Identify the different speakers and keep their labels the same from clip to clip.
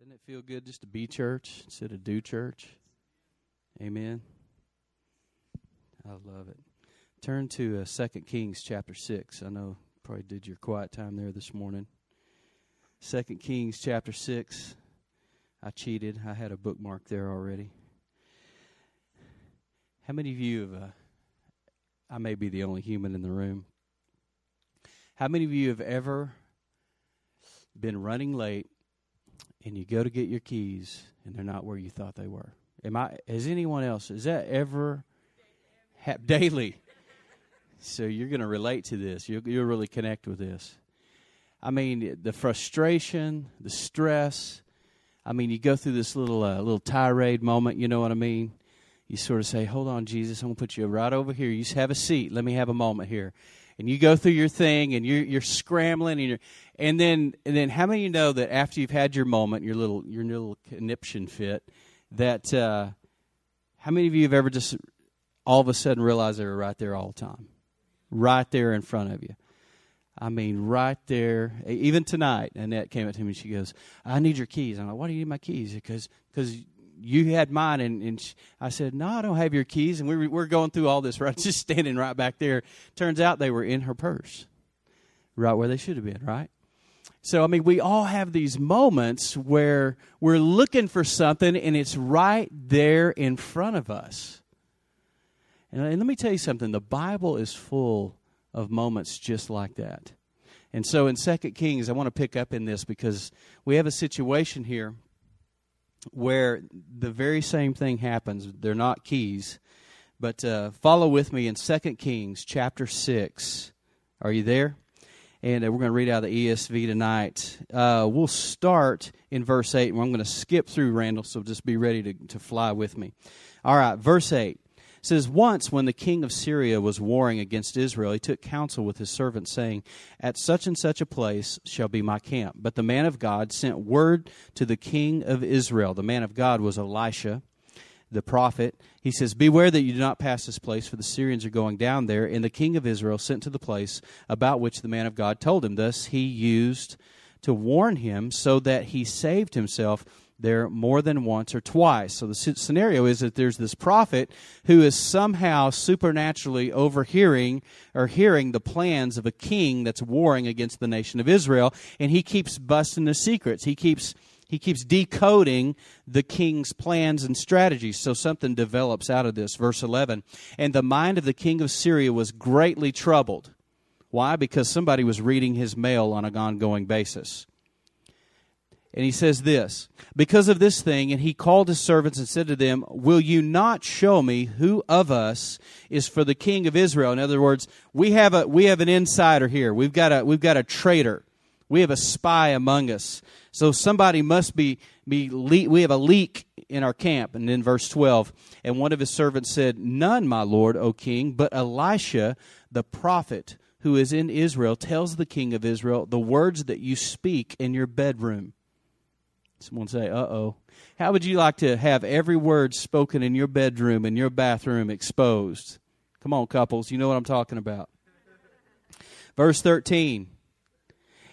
Speaker 1: Doesn't it feel good just to be church instead of do church? Amen. I love it. Turn to uh, 2 Kings chapter 6. I know probably did your quiet time there this morning. 2 Kings chapter 6. I cheated. I had a bookmark there already. How many of you have, uh, I may be the only human in the room. How many of you have ever been running late and you go to get your keys and they're not where you thought they were? Am I, has anyone else, is that ever ha- daily? So you're going to relate to this. You'll, you'll really connect with this. I mean, the frustration, the stress. I mean, you go through this little uh, little tirade moment. You know what I mean? You sort of say, "Hold on, Jesus, I'm going to put you right over here. You just have a seat. Let me have a moment here." And you go through your thing, and you're you're scrambling, and you're, and then and then how many of you know that after you've had your moment, your little your little conniption fit, that uh, how many of you have ever just all of a sudden realized they were right there all the time? right there in front of you. I mean, right there. Even tonight, Annette came up to me and she goes, "I need your keys." I'm like, "Why do you need my keys?" Because because you had mine, and, and she, I said, "No, I don't have your keys." And we were, we're going through all this, right? Just standing right back there. Turns out they were in her purse, right where they should have been, right? So I mean, we all have these moments where we're looking for something, and it's right there in front of us. And, and let me tell you something the Bible is full of moments just like that. And so in Second Kings, I want to pick up in this because we have a situation here where the very same thing happens. They're not keys. But uh, follow with me in Second Kings chapter 6. Are you there? And uh, we're going to read out the ESV tonight. Uh, we'll start in verse 8, and I'm going to skip through Randall, so just be ready to, to fly with me. All right, verse 8 says, Once when the king of Syria was warring against Israel, he took counsel with his servants, saying, At such and such a place shall be my camp. But the man of God sent word to the king of Israel. The man of God was Elisha, the prophet. He says, Beware that you do not pass this place, for the Syrians are going down there. And the king of Israel sent to the place about which the man of God told him. Thus he used to warn him so that he saved himself there more than once or twice. So the scenario is that there's this prophet who is somehow supernaturally overhearing or hearing the plans of a king that's warring against the nation of Israel, and he keeps busting the secrets. He keeps he keeps decoding the king's plans and strategies. So something develops out of this. Verse 11. And the mind of the king of Syria was greatly troubled. Why? Because somebody was reading his mail on an ongoing basis. And he says this Because of this thing, and he called his servants and said to them, Will you not show me who of us is for the king of Israel? In other words, we have a we have an insider here. We've got a we've got a traitor. We have a spy among us. So somebody must be be le- we have a leak in our camp. And in verse twelve, and one of his servants said, None, my lord, O king, but Elisha the prophet who is in Israel tells the king of Israel the words that you speak in your bedroom. Someone say, uh oh. How would you like to have every word spoken in your bedroom and your bathroom exposed? Come on, couples, you know what I'm talking about. Verse 13.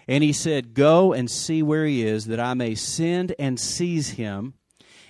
Speaker 1: And he said, Go and see where he is, that I may send and seize him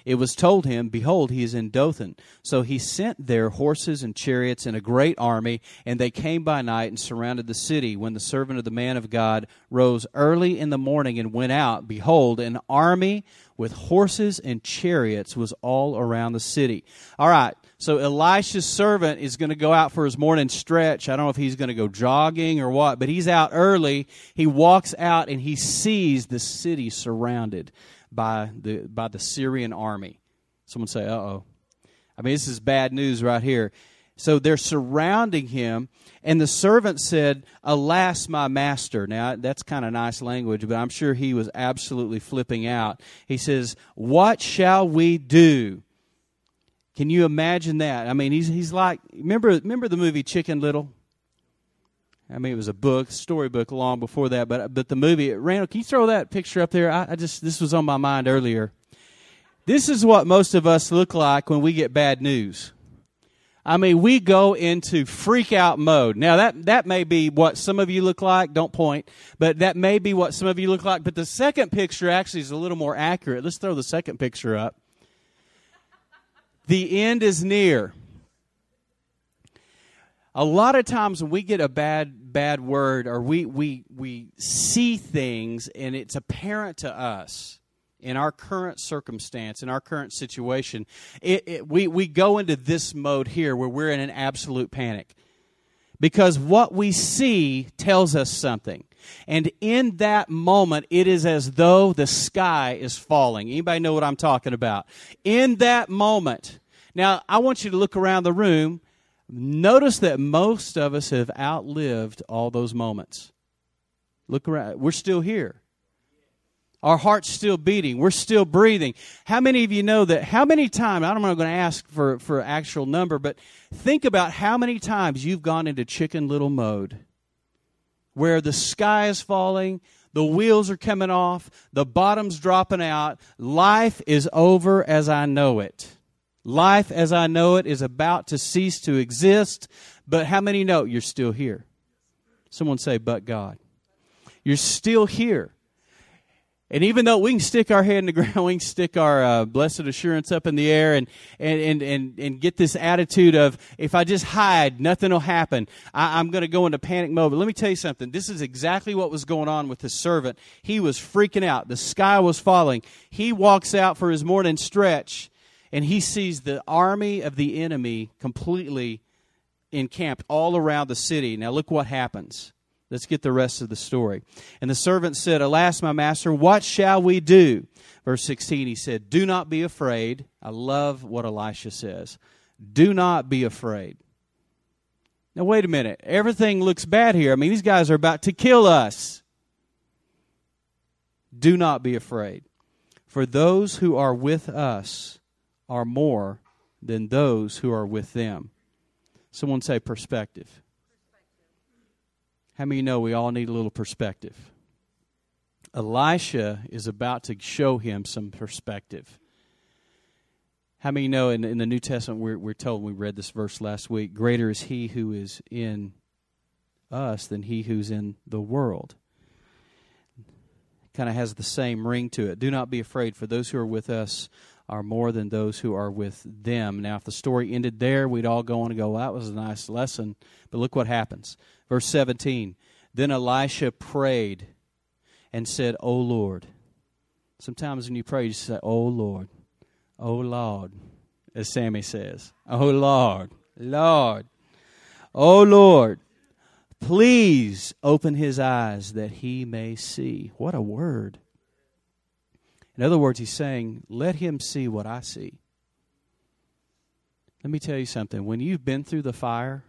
Speaker 1: it was told him, Behold, he is in Dothan. So he sent there horses and chariots and a great army, and they came by night and surrounded the city. When the servant of the man of God rose early in the morning and went out, behold, an army with horses and chariots was all around the city. All right. So Elisha's servant is going to go out for his morning stretch. I don't know if he's going to go jogging or what, but he's out early. He walks out and he sees the city surrounded by the by the Syrian army. Someone say, "Uh oh." I mean, this is bad news right here. So they're surrounding him, and the servant said, Alas, my master. Now, that's kind of nice language, but I'm sure he was absolutely flipping out. He says, What shall we do? Can you imagine that? I mean, he's, he's like, remember, remember the movie Chicken Little? I mean, it was a book, storybook long before that, but but the movie. Randall, can you throw that picture up there? I, I just this was on my mind earlier. This is what most of us look like when we get bad news. I mean, we go into freak out mode. Now that that may be what some of you look like. Don't point, but that may be what some of you look like. But the second picture actually is a little more accurate. Let's throw the second picture up. The end is near. A lot of times when we get a bad bad word or we we we see things and it's apparent to us in our current circumstance, in our current situation, it, it, we, we go into this mode here where we're in an absolute panic. Because what we see tells us something. And in that moment, it is as though the sky is falling. Anybody know what I'm talking about? In that moment. Now, I want you to look around the room. Notice that most of us have outlived all those moments. Look around. We're still here. Our heart's still beating. We're still breathing. How many of you know that? How many times, I'm not know I'm going to ask for, for actual number, but think about how many times you've gone into chicken little mode where the sky is falling, the wheels are coming off, the bottom's dropping out. Life is over as I know it. Life as I know it is about to cease to exist, but how many know you're still here? Someone say, but God. You're still here. And even though we can stick our head in the ground, we can stick our uh, blessed assurance up in the air and, and, and, and, and get this attitude of, if I just hide, nothing will happen. I, I'm going to go into panic mode. But let me tell you something. This is exactly what was going on with his servant. He was freaking out. The sky was falling. He walks out for his morning stretch and he sees the army of the enemy completely encamped all around the city. Now look what happens. Let's get the rest of the story. And the servant said, Alas, my master, what shall we do? Verse 16, he said, Do not be afraid. I love what Elisha says. Do not be afraid. Now, wait a minute. Everything looks bad here. I mean, these guys are about to kill us. Do not be afraid. For those who are with us are more than those who are with them. Someone say perspective. How many know we all need a little perspective? Elisha is about to show him some perspective. How many know in, in the New Testament we're, we're told, we read this verse last week, greater is he who is in us than he who's in the world? Kind of has the same ring to it. Do not be afraid, for those who are with us are more than those who are with them. Now, if the story ended there, we'd all go on and go, well, that was a nice lesson. But look what happens. Verse 17 Then Elisha prayed and said, O Lord. Sometimes when you pray, you say, O Lord, O Lord, as Sammy says, O Lord, Lord, O Lord, please open his eyes that he may see. What a word. In other words, he's saying, Let him see what I see. Let me tell you something. When you've been through the fire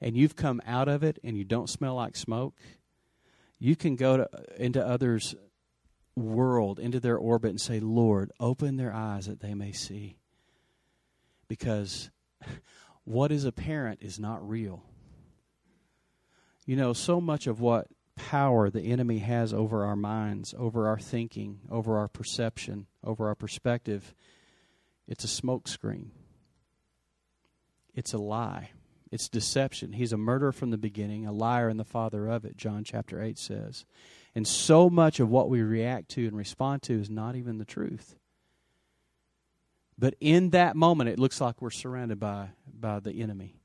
Speaker 1: and you've come out of it and you don't smell like smoke, you can go to, into others' world, into their orbit, and say, Lord, open their eyes that they may see. Because what is apparent is not real. You know, so much of what power the enemy has over our minds, over our thinking, over our perception, over our perspective, it's a smokescreen. It's a lie. It's deception. He's a murderer from the beginning, a liar and the father of it, John chapter 8 says. And so much of what we react to and respond to is not even the truth. But in that moment, it looks like we're surrounded by, by the enemy.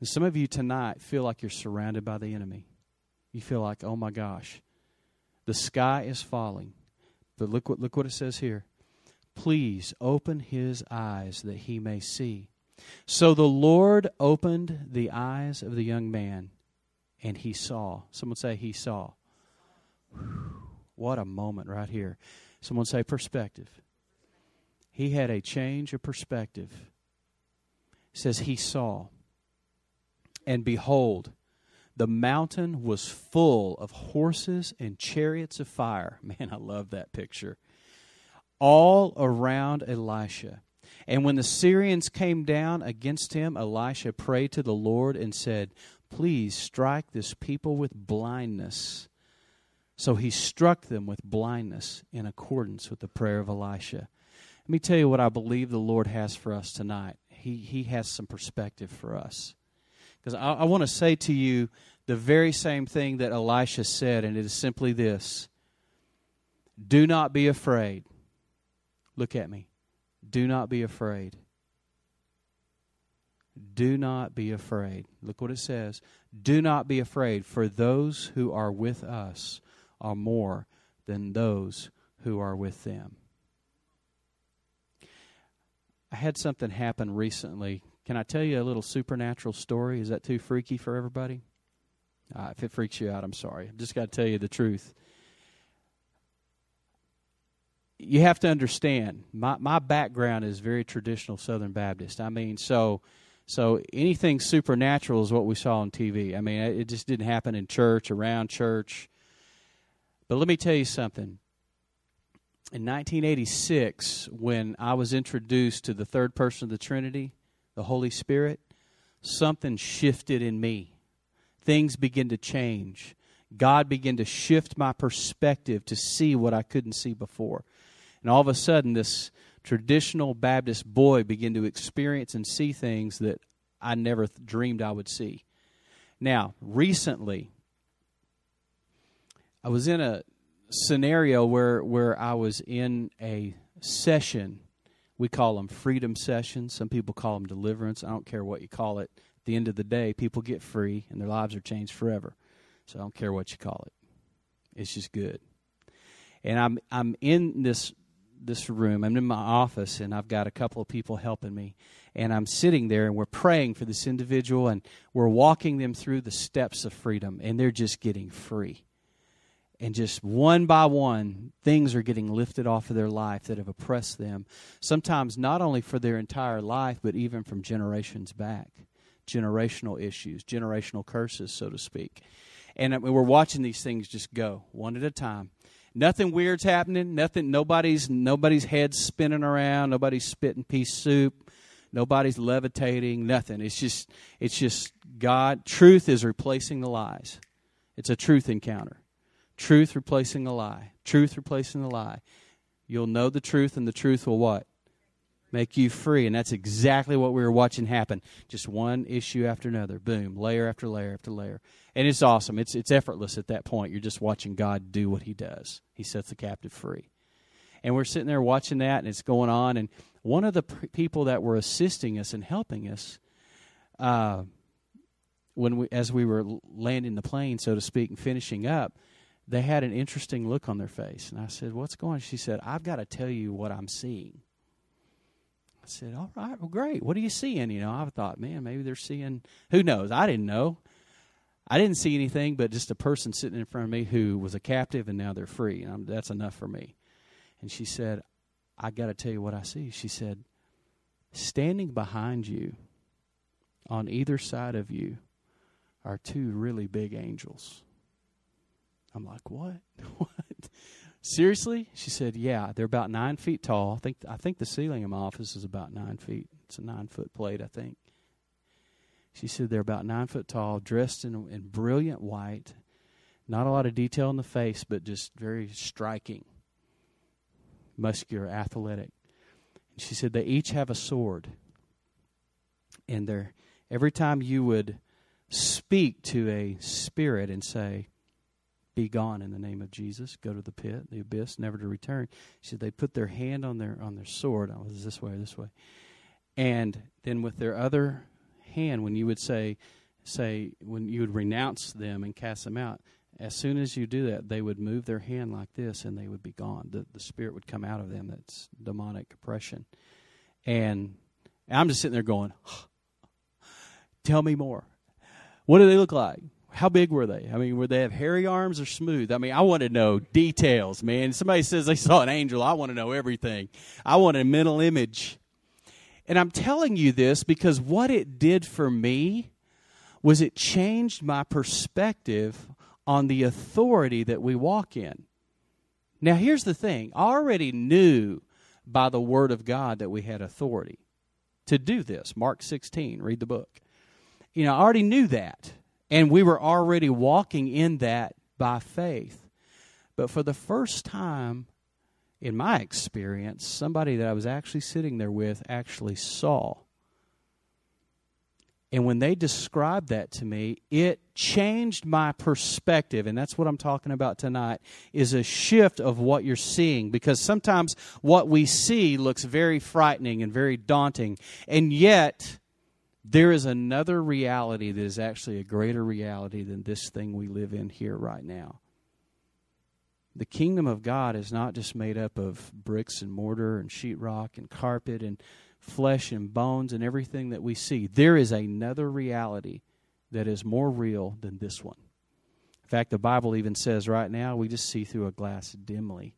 Speaker 1: And some of you tonight feel like you're surrounded by the enemy. You feel like, oh my gosh, the sky is falling. But look what, look what it says here. Please open his eyes that he may see. So the Lord opened the eyes of the young man, and he saw. Someone say, He saw. What a moment right here. Someone say, Perspective. He had a change of perspective. It says, He saw. And behold, the mountain was full of horses and chariots of fire. Man, I love that picture. All around Elisha. And when the Syrians came down against him, Elisha prayed to the Lord and said, Please strike this people with blindness. So he struck them with blindness in accordance with the prayer of Elisha. Let me tell you what I believe the Lord has for us tonight. he, he has some perspective for us. Because I, I want to say to you the very same thing that Elisha said, and it is simply this Do not be afraid. Look at me. Do not be afraid. Do not be afraid. Look what it says. Do not be afraid, for those who are with us are more than those who are with them. I had something happen recently. Can I tell you a little supernatural story? Is that too freaky for everybody? Uh, if it freaks you out, I'm sorry. I've just got to tell you the truth. You have to understand, my, my background is very traditional Southern Baptist. I mean, so so anything supernatural is what we saw on TV. I mean, it just didn't happen in church, around church. But let me tell you something. In 1986, when I was introduced to the third person of the Trinity, the Holy Spirit, something shifted in me. Things began to change. God began to shift my perspective to see what I couldn't see before. And all of a sudden, this traditional Baptist boy began to experience and see things that I never th- dreamed I would see. Now, recently, I was in a scenario where where I was in a session. We call them freedom sessions. Some people call them deliverance. I don't care what you call it. At the end of the day, people get free and their lives are changed forever. So I don't care what you call it. It's just good. And I'm I'm in this this room. I'm in my office and I've got a couple of people helping me. And I'm sitting there and we're praying for this individual and we're walking them through the steps of freedom and they're just getting free. And just one by one, things are getting lifted off of their life that have oppressed them. Sometimes not only for their entire life, but even from generations back. Generational issues, generational curses, so to speak. And uh, we're watching these things just go one at a time Nothing weird's happening. Nothing. Nobody's nobody's head spinning around. Nobody's spitting pea soup. Nobody's levitating. Nothing. It's just it's just God. Truth is replacing the lies. It's a truth encounter. Truth replacing a lie. Truth replacing the lie. You'll know the truth, and the truth will what? Make you free. And that's exactly what we were watching happen. Just one issue after another. Boom. Layer after layer after layer and it's awesome. It's it's effortless at that point. You're just watching God do what He does. He sets the captive free, and we're sitting there watching that, and it's going on. And one of the people that were assisting us and helping us, uh, when we as we were landing the plane, so to speak, and finishing up, they had an interesting look on their face, and I said, "What's going?" on? She said, "I've got to tell you what I'm seeing." I said, "All right, well, great. What are you seeing?" You know, I thought, man, maybe they're seeing. Who knows? I didn't know. I didn't see anything but just a person sitting in front of me who was a captive and now they're free. And I'm, that's enough for me. And she said, I got to tell you what I see. She said, standing behind you, on either side of you, are two really big angels. I'm like, what? what? Seriously? She said, yeah. They're about nine feet tall. I think I think the ceiling in my office is about nine feet. It's a nine foot plate, I think. She said they're about nine foot tall, dressed in, in brilliant white. Not a lot of detail in the face, but just very striking, muscular, athletic. And she said they each have a sword. And they're, every time you would speak to a spirit and say, be gone in the name of Jesus. Go to the pit, the abyss, never to return. She said they put their hand on their on their sword. Oh, was this way, this way, and then with their other hand when you would say say when you would renounce them and cast them out as soon as you do that they would move their hand like this and they would be gone. The, the spirit would come out of them. That's demonic oppression. And i'm just sitting there going tell me more. What do they look like how big were they? I mean, were they have hairy arms or smooth? I mean, I want to know details, man. Somebody says they saw an angel. I want to know everything. I want a mental image and I'm telling you this because what it did for me was it changed my perspective on the authority that we walk in. Now, here's the thing I already knew by the Word of God that we had authority to do this. Mark 16, read the book. You know, I already knew that. And we were already walking in that by faith. But for the first time, in my experience, somebody that I was actually sitting there with actually saw And when they described that to me, it changed my perspective. And that's what I'm talking about tonight is a shift of what you're seeing because sometimes what we see looks very frightening and very daunting. And yet there is another reality that is actually a greater reality than this thing we live in here right now. The kingdom of God is not just made up of bricks and mortar and sheetrock and carpet and flesh and bones and everything that we see. There is another reality that is more real than this one. In fact, the Bible even says right now we just see through a glass dimly.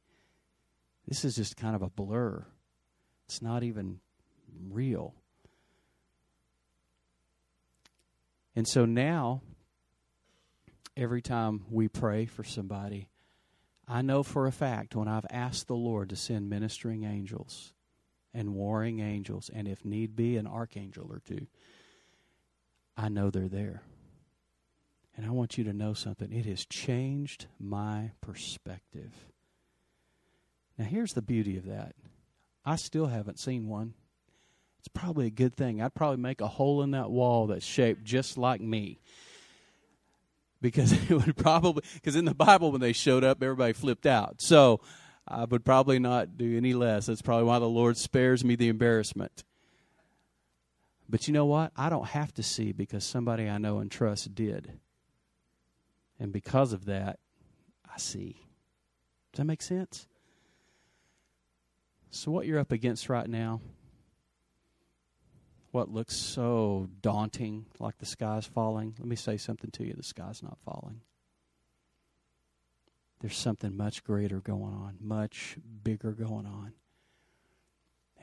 Speaker 1: This is just kind of a blur. It's not even real. And so now, every time we pray for somebody, I know for a fact when I've asked the Lord to send ministering angels and warring angels, and if need be, an archangel or two, I know they're there. And I want you to know something. It has changed my perspective. Now, here's the beauty of that I still haven't seen one. It's probably a good thing. I'd probably make a hole in that wall that's shaped just like me. Because it would probably, because in the Bible, when they showed up, everybody flipped out. So I would probably not do any less. That's probably why the Lord spares me the embarrassment. But you know what? I don't have to see because somebody I know and trust did. And because of that, I see. Does that make sense? So, what you're up against right now, what looks so daunting, like the sky's falling, let me say something to you the sky's not falling. There's something much greater going on, much bigger going on.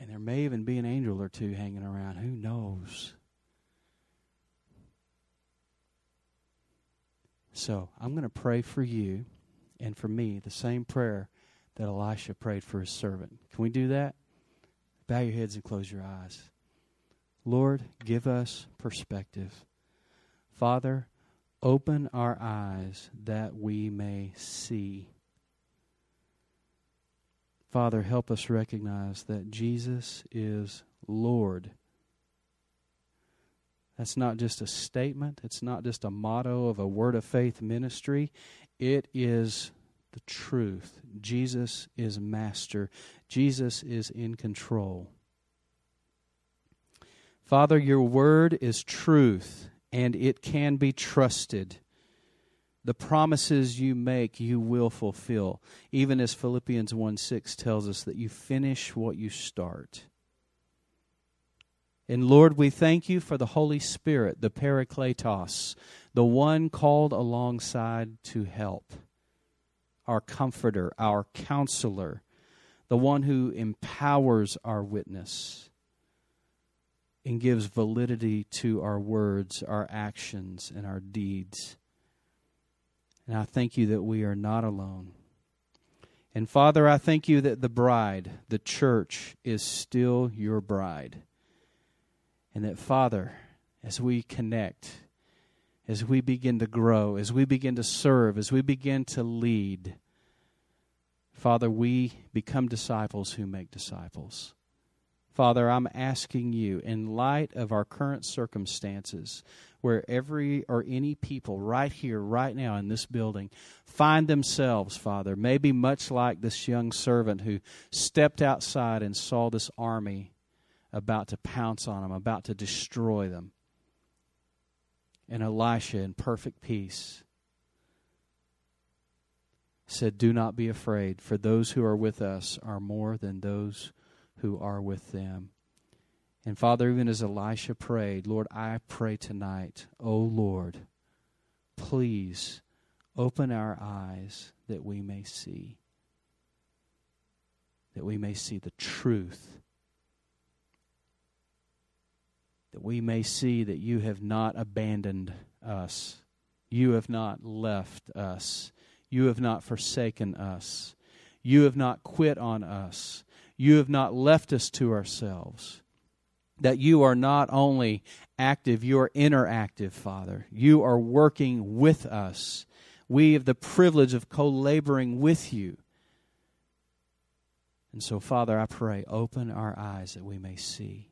Speaker 1: And there may even be an angel or two hanging around. Who knows? So I'm going to pray for you and for me the same prayer that Elisha prayed for his servant. Can we do that? Bow your heads and close your eyes. Lord, give us perspective. Father, open our eyes that we may see. Father, help us recognize that Jesus is Lord. That's not just a statement, it's not just a motto of a word of faith ministry. It is the truth. Jesus is master, Jesus is in control. Father, your word is truth and it can be trusted. The promises you make, you will fulfill. Even as Philippians 1 6 tells us that you finish what you start. And Lord, we thank you for the Holy Spirit, the Parakletos, the one called alongside to help, our comforter, our counselor, the one who empowers our witness and gives validity to our words, our actions, and our deeds. And I thank you that we are not alone. And Father, I thank you that the bride, the church, is still your bride. And that, Father, as we connect, as we begin to grow, as we begin to serve, as we begin to lead, Father, we become disciples who make disciples. Father, I'm asking you, in light of our current circumstances, where every or any people right here, right now in this building, find themselves, Father, maybe much like this young servant who stepped outside and saw this army about to pounce on them, about to destroy them. And Elisha, in perfect peace, said, Do not be afraid, for those who are with us are more than those who are with them. And Father, even as Elisha prayed, Lord, I pray tonight, O oh Lord, please open our eyes that we may see, that we may see the truth, that we may see that you have not abandoned us, you have not left us, you have not forsaken us, you have not quit on us you have not left us to ourselves. That you are not only active, you are interactive, Father. You are working with us. We have the privilege of co laboring with you. And so, Father, I pray, open our eyes that we may see.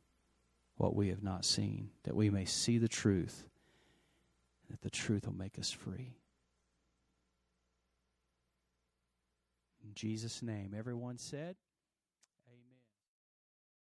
Speaker 1: what we have not seen, that we may see the truth, that the truth will make us free. In Jesus' name, everyone said,